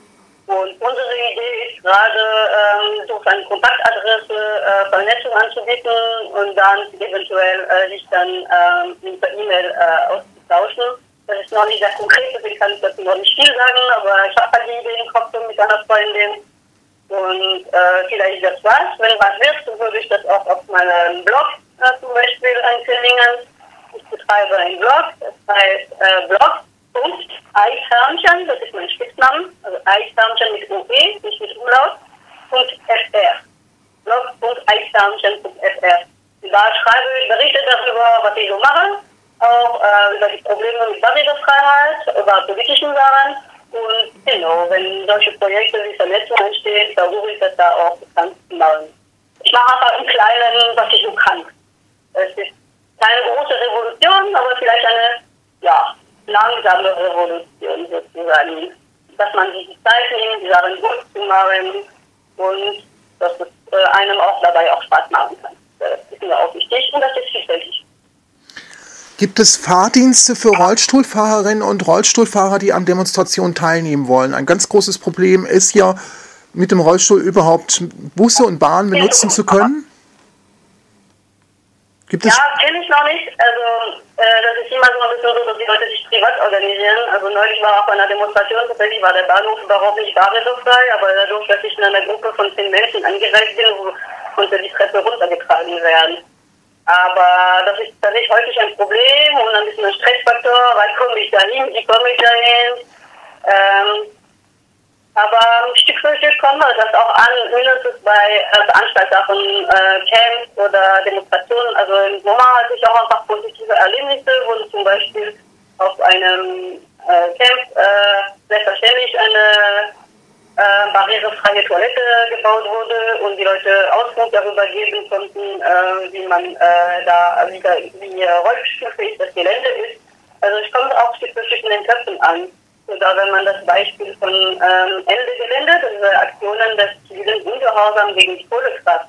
Und unsere Idee ist gerade, ähm, durch eine Kontaktadresse äh, Vernetzung anzubieten und dann eventuell äh, sich dann ähm, per E-Mail äh, auszutauschen. Das ist noch nicht sehr konkret, deswegen kann ich dazu noch nicht viel sagen, aber ich habe halt die Idee im Kopf mit einer Freundin. Und äh, vielleicht das was. Wenn was wird, würde ich das auch auf meinem Blog äh, zum Beispiel ankündigen. Ich betreibe einen Blog, das heißt äh, Blog Punkt Eichhörnchen, das ist mein Spitzname, also Eichhörnchen mit UE, nicht mit Umlaut, Punkt FR. Blog.eichhörnchen.fr. Da schreibe ich Berichte darüber, was ich so mache, auch äh, über die Probleme mit Barrierefreiheit, über politischen Sachen. Und genau, wenn solche Projekte wie Vernetzung entstehen, versuche ich das da auch bekannt zu machen. Ich mache einfach im Kleinen, was ich so kann. Es ist keine große Revolution, aber vielleicht eine, ja, langsame Revolution sozusagen. Dass man sich die Zeit nimmt, die Sachen gut zu machen und dass es äh, einem auch dabei auch Spaß machen kann. Das ist mir auch wichtig und das ist vielfältig. Gibt es Fahrdienste für Rollstuhlfahrerinnen und Rollstuhlfahrer, die an Demonstrationen teilnehmen wollen? Ein ganz großes Problem ist ja, mit dem Rollstuhl überhaupt Busse und Bahnen benutzen zu können. Gibt ja, kenne ich noch nicht. Also äh, das ist immer so ein bisschen so, dass die Leute sich privat organisieren. Also neulich war auch bei einer Demonstration, tatsächlich war der Bahnhof überhaupt nicht barrierefrei, aber dadurch, dass ich in einer Gruppe von zehn Menschen angereist bin, konnte die Treppe runtergetragen werden. Aber das ist tatsächlich häufig ein Problem und ein bisschen ein Stressfaktor. Wann komme ich da hin? Wie komme ich da hin? Ähm, aber Stück für Stück kommen wir das auch an, mindestens bei äh, Veranstaltern von äh, Camps oder Demonstrationen. Also im Sommer hatte ich auch einfach positive Erlebnisse, wo zum Beispiel auf einem äh, Camp äh, selbstverständlich eine äh, barrierefreie Toilette gebaut wurde und die Leute Auskunft darüber geben konnten, äh, wie man äh, da, wie, wie rollstuhlfähig das Gelände ist. Also es kommt auch Stück für Stück in den Köpfen an. Sogar wenn man das Beispiel von ähm, Ende Gelände, diese Aktionen des zivilen Ungehorsam gegen die Kohlekraft,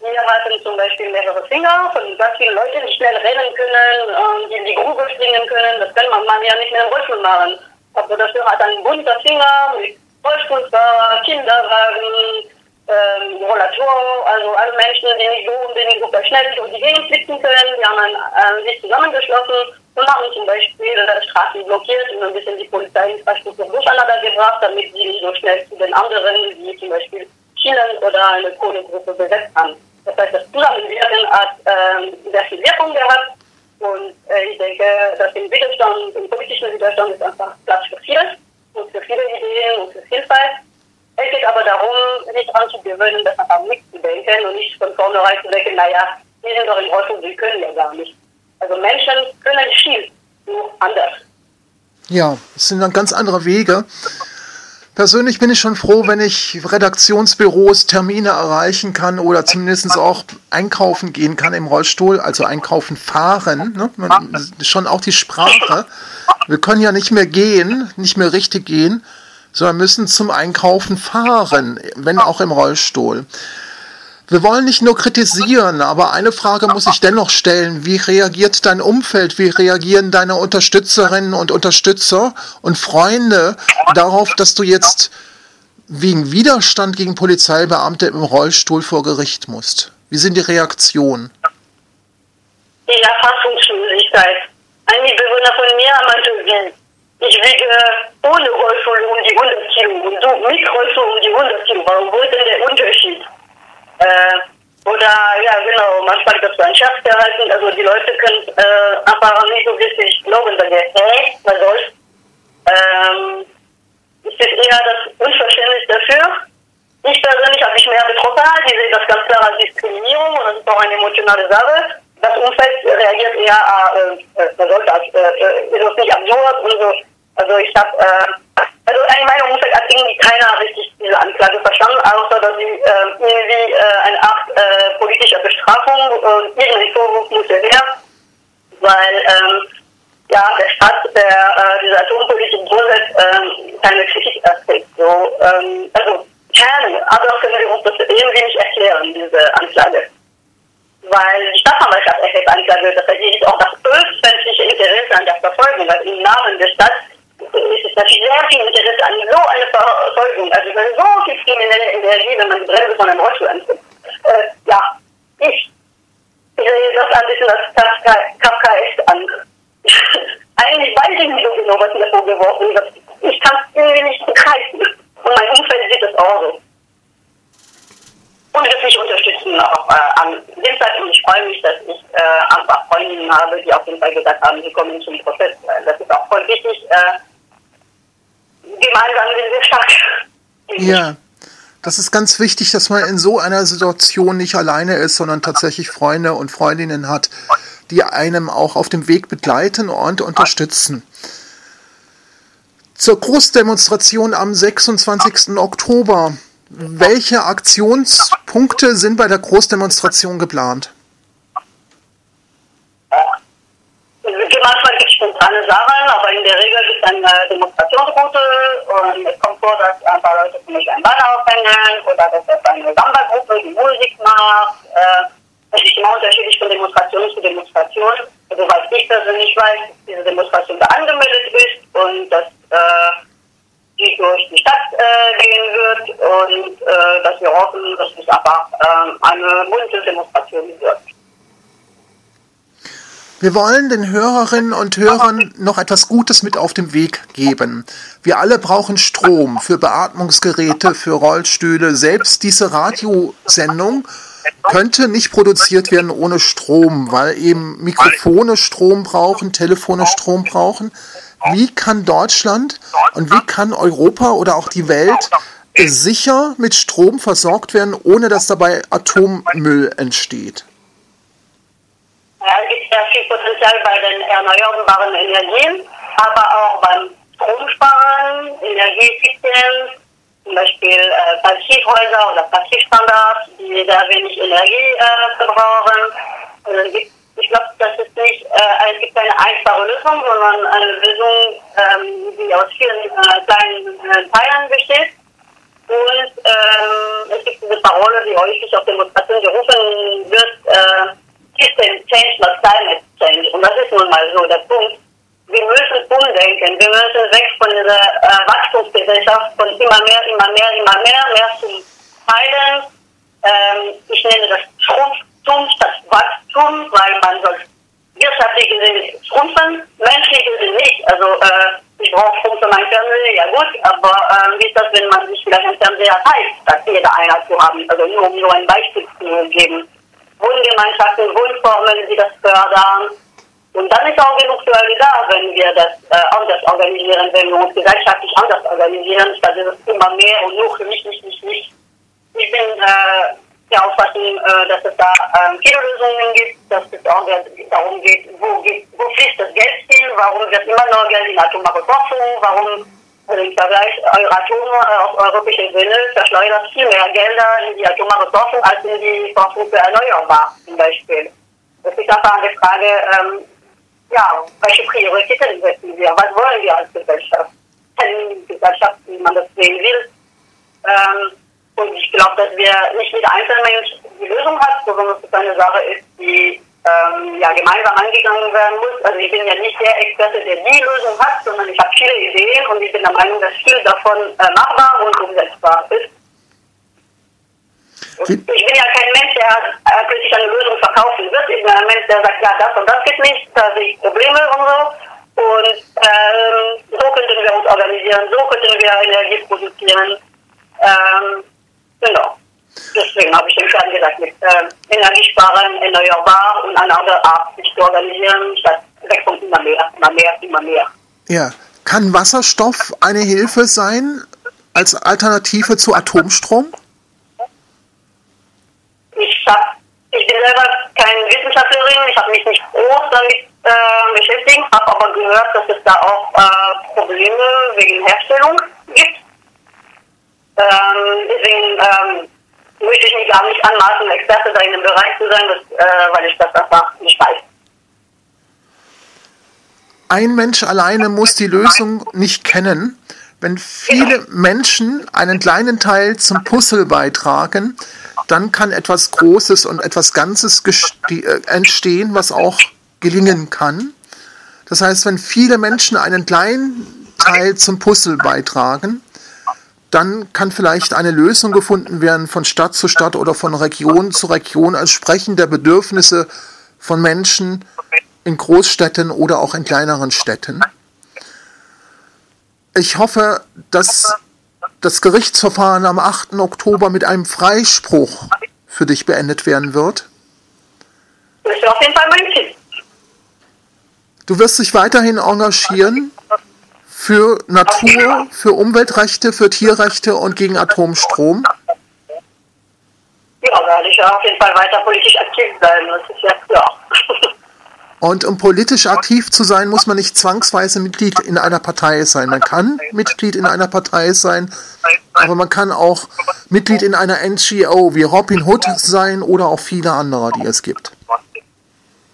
Wir hatten zum Beispiel mehrere Finger von ganz vielen Leuten, die schnell rennen können, ähm, die in die Grube springen können. Das kann man, man ja nicht mehr im Rollstuhl machen. Aber dafür hat ein bunter Finger mit Rollstuhlfahrer, Kinderwagen, ähm, Rollator, also alle Menschen, die nicht so unbedingt super schnell durch die Gegend flitzen können, die haben äh, sich zusammengeschlossen haben zum Beispiel äh, Straßen blockiert und ein bisschen die Polizeiinfrastruktur durcheinander gebracht, damit sie nicht so schnell zu den anderen, wie zum Beispiel Chile oder eine Kohlegruppe besetzt haben. Das heißt, das Zusammenwirken hat äh, sehr viel Wirkung gehabt und äh, ich denke, dass im Widerstand, im politischen Widerstand ist einfach Platz für vieles und für viele Ideen und für Vielfalt. Es geht aber darum, sich anzugewöhnen, das einfach nicht zu denken und nicht von vornherein zu denken, naja, wir sind doch in Ordnung, wir können ja gar nicht. Also Menschen können viel, nur anders. Ja, es sind dann ganz andere Wege. Persönlich bin ich schon froh, wenn ich Redaktionsbüros Termine erreichen kann oder zumindest auch einkaufen gehen kann im Rollstuhl, also einkaufen fahren. Ne? schon auch die Sprache. Wir können ja nicht mehr gehen, nicht mehr richtig gehen, sondern müssen zum Einkaufen fahren, wenn auch im Rollstuhl. Wir wollen nicht nur kritisieren, aber eine Frage muss ich dennoch stellen. Wie reagiert dein Umfeld? Wie reagieren deine Unterstützerinnen und Unterstützer und Freunde darauf, dass du jetzt wegen Widerstand gegen Polizeibeamte im Rollstuhl vor Gericht musst? Wie sind die Reaktionen? Die Erfassungsschwierigkeit. Ein Mitbewohner von mir meinte, wie, ich wiege ohne Rollstuhl um die 100 Kilo und du mit Rollstuhl um die 100 Kilo. Warum, wo ist denn der Unterschied? Äh, oder ja genau, manchmal einen Scherz gehalten, also die Leute können äh, einfach nicht so richtig glauben, sagen, hä, was soll's? Ähm, es ist eher das Unverständnis dafür. Ich persönlich habe mich mehr betroffen, ich sehe das ganz klar als Diskriminierung und das ist auch eine emotionale Sache. Das Umfeld reagiert eher, äh, äh, was soll das, äh, äh, ist das nicht absurd und so. Also ich habe äh, also in meinem Umfeld hat irgendwie keiner richtig diese Anklage verstanden, außer dass sie äh, irgendwie äh, eine Art äh, politischer Bestrafung und irgendwie Vorwurf muss her, weil ähm, ja, der Staat, der äh, diese Atompolitik durchsetzt, äh, keine Kritik erträgt. So, ähm, also keine, aber können wir uns das irgendwie nicht erklären, diese Anklage. Weil die Staatsanwaltschaft erhebt Anklage, das heißt, sie auch das öffentliche Interesse an der Verfolgung, weil im Namen der Stadt ist es natürlich sehr viel Interesse an so eine Verfolgung. Also wenn so viel Kriminelle Energie, wenn man die Bremse von einem Rollstuhl anzieht. Äh, ja, ich sehe das ein bisschen das Kafkaesk an. Eigentlich weiß ich nicht so genau, was mir vorgeworfen wird. Ich kann es irgendwie nicht begreifen. Und mein Umfeld sieht es auch so. Und wird mich unterstützen auch äh, am Dienstag. Und ich freue mich, dass ich äh, einfach Freundinnen habe, die auf jeden Fall gesagt haben, sie kommen zum Prozess. Das ist auch voll wichtig. Äh, gemeinsam sind wir stark. Ja. Das ist ganz wichtig, dass man in so einer Situation nicht alleine ist, sondern tatsächlich Freunde und Freundinnen hat, die einem auch auf dem Weg begleiten und unterstützen. Zur Großdemonstration am 26. Oktober. Welche Aktionspunkte sind bei der Großdemonstration geplant? manchmal gibt es spontane Sachen, aber in der Regel gibt es eine Demonstrationsroute und es kommt vor, dass ein paar Leute zum Beispiel ein Banner aufhängen oder dass es eine Samba-Gruppe, die Musik macht. Äh, es ist immer unterschiedlich von Demonstration zu Demonstration. Also, was ich persönlich weiß, dass diese Demonstration da angemeldet ist und dass äh, die durch die Stadt äh, gehen wird und äh, dass wir hoffen, dass es einfach äh, eine bunte Demonstration wird. Wir wollen den Hörerinnen und Hörern noch etwas Gutes mit auf den Weg geben. Wir alle brauchen Strom für Beatmungsgeräte, für Rollstühle. Selbst diese Radiosendung könnte nicht produziert werden ohne Strom, weil eben Mikrofone Strom brauchen, Telefone Strom brauchen. Wie kann Deutschland und wie kann Europa oder auch die Welt sicher mit Strom versorgt werden, ohne dass dabei Atommüll entsteht? Ja, es gibt sehr viel Potenzial bei den erneuerbaren Energien, aber auch beim Stromsparen, Energieeffizienz, zum Beispiel äh, Passivhäuser oder Passivstandards, die da wenig Energie äh, verbrauchen. Also ich glaube, das ist nicht, äh, es gibt keine einfache Lösung, sondern eine Lösung, ähm, die aus vielen äh, kleinen äh, Teilen besteht. Und ähm, es gibt diese Parole, die häufig auf Demonstrationen gerufen wird, äh, System Change, not Climate Change. Und das ist nun mal so der Punkt. Wir müssen umdenken. Wir müssen weg von dieser äh, Wachstumsgesellschaft, von immer mehr, immer mehr, immer mehr, mehr zum Teilen. Ähm, ich nenne das Schrumpftum statt Wachstum, weil man soll wirtschaftlich gesehen schrumpfen, menschlich gesehen nicht. Also äh, ich brauche Strom für mein Fernseher, ja gut, aber äh, wie ist das, wenn man sich vielleicht einen Fernseher teilt, statt jeder einer zu haben? Also nur um nur ein Beispiel zu geben. Wohngemeinschaften, Wohnformen, die das fördern. Und dann ist auch genug für da, wenn wir das äh, anders organisieren, wenn wir uns gesellschaftlich anders organisieren, statt dieses immer mehr und für mich, nicht, nicht, nicht. Ich bin äh, der Auffassung, äh, dass es da äh, viele Lösungen gibt, dass es auch darum geht, wo, wo fließt das Geld hin, warum wird immer noch Geld in atomare Forschung, warum also im Vergleich Euratom äh, auf europäischer Ebene verschleudert viel mehr Gelder in die atomare Forschung als in die Forschung für erneuerbar zum Beispiel. Das ist einfach eine Frage, ähm, ja, welche Prioritäten setzen wir? Was wollen wir als Gesellschaft? Gesellschaft, wie man das sehen will. Ähm, und ich glaube, dass wir nicht jeder Einzelmensch die Lösung hat, sondern dass es eine Sache ist, die ähm, ja, gemeinsam angegangen werden muss. Also ich bin ja nicht der Experte, der die Lösung hat, sondern ich habe viele Ideen und ich bin der Meinung, dass viel davon äh, machbar und umsetzbar ist. Und ich bin ja kein Mensch, der äh, plötzlich eine Lösung verkaufen wird. Ich bin ein Mensch, der sagt, ja, das und das geht nicht, da sehe ich Probleme und so. Und ähm, so könnten wir uns organisieren, so könnten wir Energie produzieren. Ähm, genau. Deswegen habe ich den Kern gesagt, mit äh, Energiesparen, erneuerbar und eine andere Art, sich zu organisieren, statt weg von immer mehr, immer mehr, immer mehr. Ja. Kann Wasserstoff eine Hilfe sein als Alternative zu Atomstrom? Ich, hab, ich bin selber keine Wissenschaftlerin, ich habe mich nicht groß damit äh, beschäftigt, habe aber gehört, dass es da auch äh, Probleme wegen Herstellung gibt. Ähm, deswegen ähm, möchte ich mich gar nicht anmaßen, Experte da in dem Bereich zu sein, das, äh, weil ich das einfach nicht weiß. Ein Mensch alleine muss die Lösung nicht kennen. Wenn viele genau. Menschen einen kleinen Teil zum Puzzle beitragen, dann kann etwas Großes und etwas Ganzes äh, entstehen, was auch gelingen kann. Das heißt, wenn viele Menschen einen kleinen Teil zum Puzzle beitragen, dann kann vielleicht eine Lösung gefunden werden von Stadt zu Stadt oder von Region zu Region entsprechend der Bedürfnisse von Menschen in Großstädten oder auch in kleineren Städten. Ich hoffe, dass das Gerichtsverfahren am 8. Oktober mit einem Freispruch für dich beendet werden wird. Du wirst dich weiterhin engagieren für Natur, für Umweltrechte, für Tierrechte und gegen Atomstrom? Ja, werde ich auf jeden Fall weiter politisch aktiv sein. Das ist ja klar. Und um politisch aktiv zu sein, muss man nicht zwangsweise Mitglied in einer Partei sein. Man kann Mitglied in einer Partei sein, aber man kann auch Mitglied in einer NGO wie Robin Hood sein oder auch viele andere, die es gibt.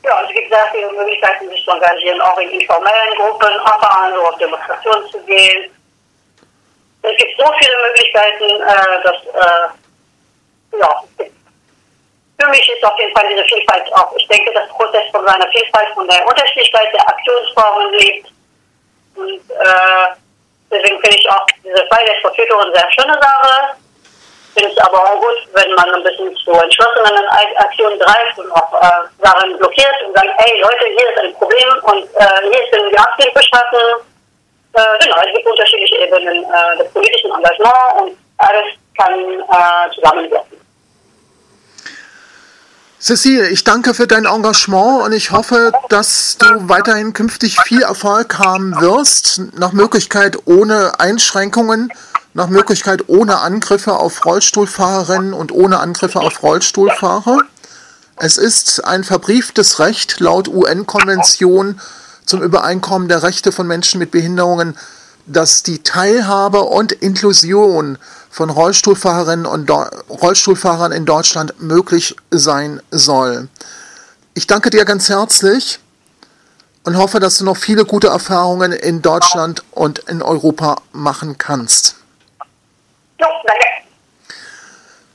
Ja, es gibt sehr viele Möglichkeiten, sich zu engagieren, auch in informellen Gruppen, aber also auf Demonstrationen zu gehen. Es gibt so viele Möglichkeiten, äh, dass, äh, ja, für mich ist auf jeden Fall diese Vielfalt auch. Ich denke, dass Protest von seiner Vielfalt, von der Unterschiedlichkeit der Aktionsformen lebt. Und äh, deswegen finde ich auch diese Freiheit for Future eine sehr schöne Sache finde es aber auch gut, wenn man ein bisschen zu entschlossenen Aktionen greift und auch äh, Sachen blockiert und sagt, hey Leute, hier ist ein Problem und äh, hier ist ein Abhilfe schaffen. Äh, genau, es gibt unterschiedliche Ebenen äh, des politischen Engagements und alles kann äh, zusammenwirken. Cecile, ich danke für dein Engagement und ich hoffe, dass du weiterhin künftig viel Erfolg haben wirst, nach Möglichkeit ohne Einschränkungen nach Möglichkeit ohne Angriffe auf Rollstuhlfahrerinnen und ohne Angriffe auf Rollstuhlfahrer. Es ist ein verbrieftes Recht laut UN-Konvention zum Übereinkommen der Rechte von Menschen mit Behinderungen, dass die Teilhabe und Inklusion von Rollstuhlfahrerinnen und Rollstuhlfahrern in Deutschland möglich sein soll. Ich danke dir ganz herzlich und hoffe, dass du noch viele gute Erfahrungen in Deutschland und in Europa machen kannst.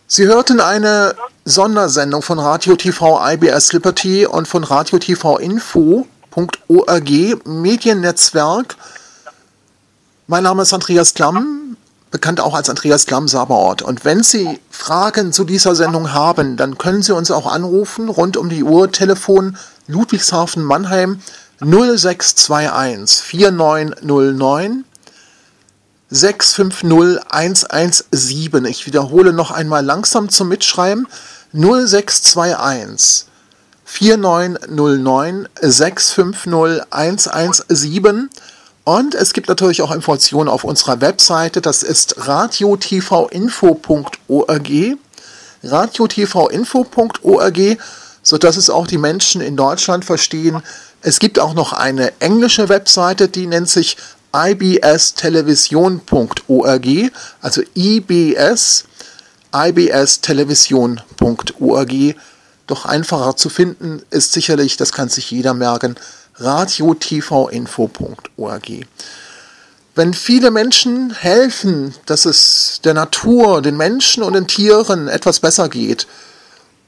Sie hörten eine Sondersendung von Radio TV IBS Liberty und von Radio TV Info.org Mediennetzwerk. Mein Name ist Andreas Klamm, bekannt auch als Andreas Klamm Saberort. Und wenn Sie Fragen zu dieser Sendung haben, dann können Sie uns auch anrufen, rund um die Uhr, Telefon Ludwigshafen Mannheim 0621 4909 650 117. Ich wiederhole noch einmal langsam zum Mitschreiben 0621 4909 650 117. Und es gibt natürlich auch Informationen auf unserer Webseite, das ist radiotvinfo.org, radiotvinfo.org, sodass es auch die Menschen in Deutschland verstehen. Es gibt auch noch eine englische Webseite, die nennt sich ibstelevision.org, also IBS, ibstelevision.org. Doch einfacher zu finden ist sicherlich, das kann sich jeder merken, radiotvinfo.org. Wenn viele Menschen helfen, dass es der Natur, den Menschen und den Tieren etwas besser geht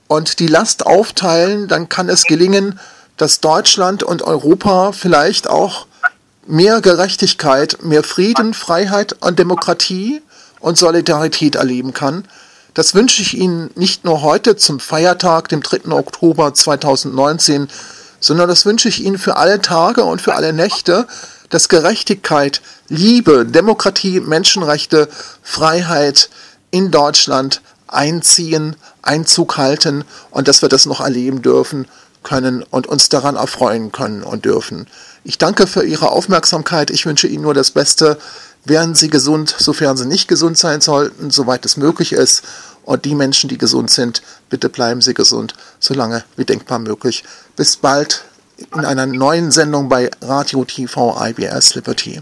und die Last aufteilen, dann kann es gelingen, dass Deutschland und Europa vielleicht auch mehr Gerechtigkeit, mehr Frieden, Freiheit und Demokratie und Solidarität erleben kann. Das wünsche ich Ihnen nicht nur heute zum Feiertag, dem 3. Oktober 2019, sondern das wünsche ich Ihnen für alle Tage und für alle Nächte, dass Gerechtigkeit, Liebe, Demokratie, Menschenrechte, Freiheit in Deutschland einziehen, Einzug halten und dass wir das noch erleben dürfen können und uns daran erfreuen können und dürfen. Ich danke für Ihre Aufmerksamkeit. Ich wünsche Ihnen nur das Beste. Wären Sie gesund, sofern Sie nicht gesund sein sollten, soweit es möglich ist. Und die Menschen, die gesund sind, bitte bleiben Sie gesund, solange wie denkbar möglich. Bis bald in einer neuen Sendung bei Radio TV IBS Liberty.